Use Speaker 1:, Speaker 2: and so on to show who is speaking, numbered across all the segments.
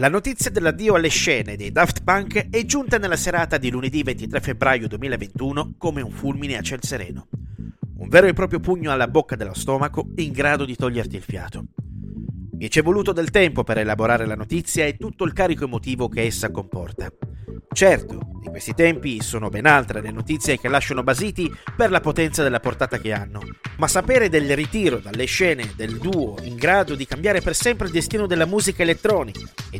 Speaker 1: La notizia dell'addio alle scene dei Daft Punk è giunta nella serata di lunedì 23 febbraio 2021 come un fulmine a ciel sereno. Un vero e proprio pugno alla bocca dello stomaco in grado di toglierti il fiato. Mi ci è voluto del tempo per elaborare la notizia e tutto il carico emotivo che essa comporta. Certo, di questi tempi sono ben altre le notizie che lasciano basiti per la potenza della portata che hanno, ma sapere del ritiro dalle scene del duo in grado di cambiare per sempre il destino della musica elettronica e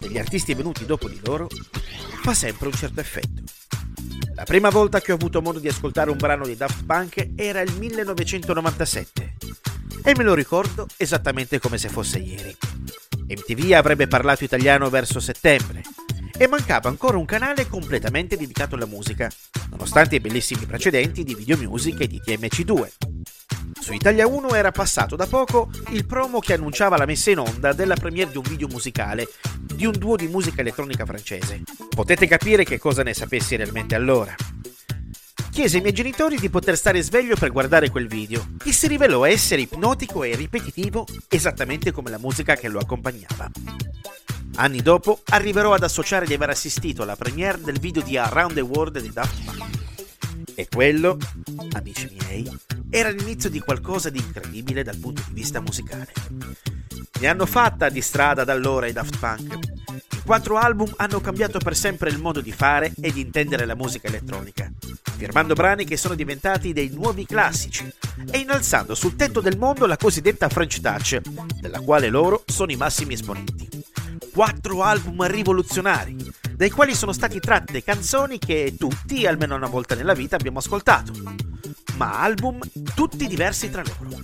Speaker 1: Degli artisti venuti dopo di loro fa sempre un certo effetto. La prima volta che ho avuto modo di ascoltare un brano di Daft Punk era il 1997 e me lo ricordo esattamente come se fosse ieri. MTV avrebbe parlato italiano verso settembre e mancava ancora un canale completamente dedicato alla musica, nonostante i bellissimi precedenti di Video Music e di TMC2. Su Italia 1 era passato da poco il promo che annunciava la messa in onda della premiere di un video musicale di un duo di musica elettronica francese. Potete capire che cosa ne sapessi realmente allora. Chiese ai miei genitori di poter stare sveglio per guardare quel video, che si rivelò essere ipnotico e ripetitivo esattamente come la musica che lo accompagnava. Anni dopo arriverò ad associare di aver assistito alla premiere del video di Around the World di Daft Punk. E quello, amici miei, era l'inizio di qualcosa di incredibile dal punto di vista musicale. Ne hanno fatta di strada da allora i Daft Punk. I quattro album hanno cambiato per sempre il modo di fare e di intendere la musica elettronica, firmando brani che sono diventati dei nuovi classici e innalzando sul tetto del mondo la cosiddetta French Touch, della quale loro sono i massimi esponenti. Quattro album rivoluzionari, dai quali sono stati tratte canzoni che tutti, almeno una volta nella vita, abbiamo ascoltato, ma album tutti diversi tra loro.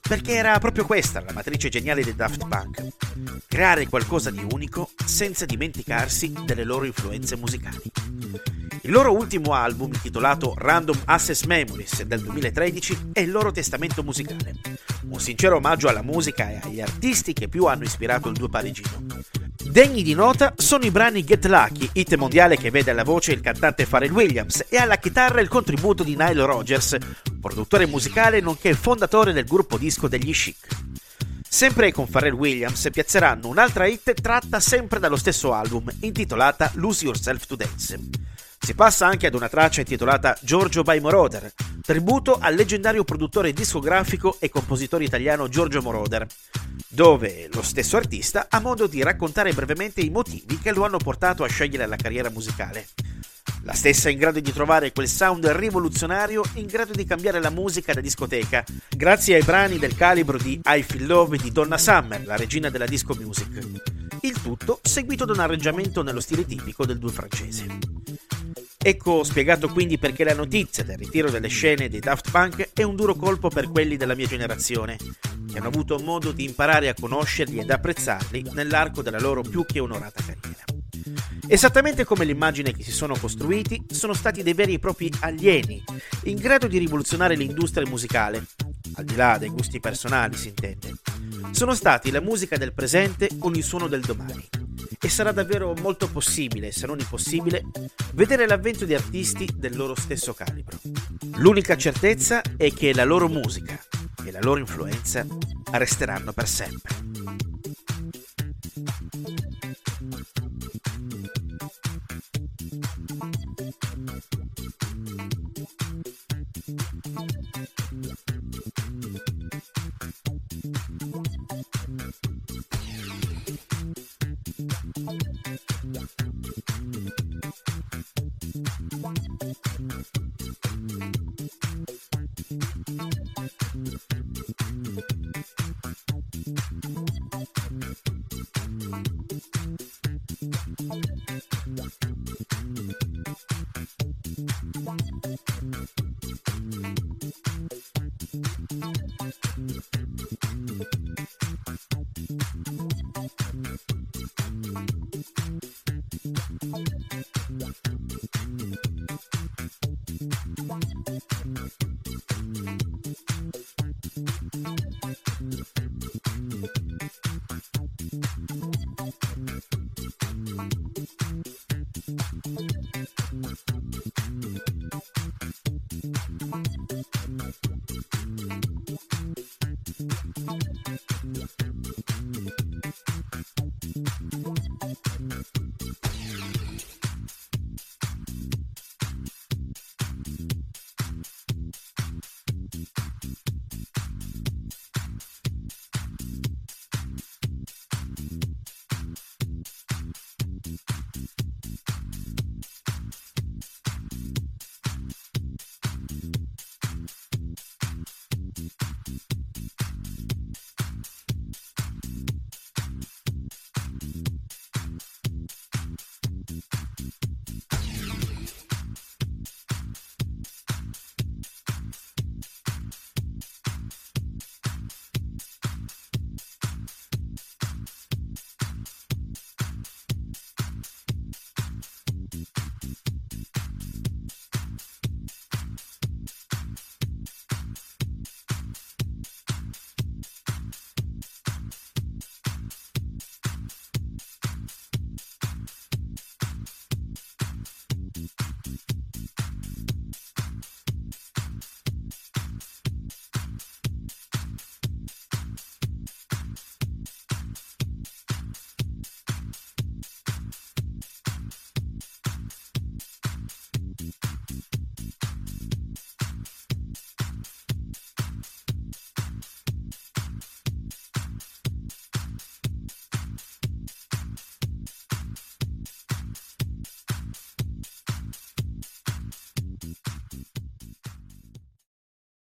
Speaker 1: Perché era proprio questa la matrice geniale dei Daft Punk. Creare qualcosa di unico senza dimenticarsi delle loro influenze musicali. Il loro ultimo album, intitolato Random Access Memories del 2013, è il loro testamento musicale. Un sincero omaggio alla musica e agli artisti che più hanno ispirato il duo parigino. Degni di nota sono i brani Get Lucky, hit mondiale che vede alla voce il cantante Pharrell Williams e alla chitarra il contributo di Nile Rodgers, produttore musicale nonché fondatore del gruppo disco degli Chic. Sempre con Pharrell Williams piazzeranno un'altra hit tratta sempre dallo stesso album, intitolata Lose Yourself to Dance. Si passa anche ad una traccia intitolata Giorgio by Moroder, tributo al leggendario produttore discografico e compositore italiano Giorgio Moroder, dove lo stesso artista ha modo di raccontare brevemente i motivi che lo hanno portato a scegliere la carriera musicale. La stessa in grado di trovare quel sound rivoluzionario in grado di cambiare la musica da discoteca, grazie ai brani del calibro di I Feel Love di Donna Summer, la regina della disco music. Il tutto seguito da un arrangiamento nello stile tipico del duo francese. Ecco spiegato quindi perché la notizia del ritiro delle scene dei Daft Punk è un duro colpo per quelli della mia generazione, che hanno avuto modo di imparare a conoscerli ed apprezzarli nell'arco della loro più che onorata carriera. Esattamente come l'immagine che si sono costruiti, sono stati dei veri e propri alieni, in grado di rivoluzionare l'industria musicale, al di là dei gusti personali si intende. Sono stati la musica del presente con il suono del domani. E sarà davvero molto possibile, se non impossibile, vedere l'avvento di artisti del loro stesso calibro. L'unica certezza è che la loro musica e la loro influenza resteranno per sempre. Thank you.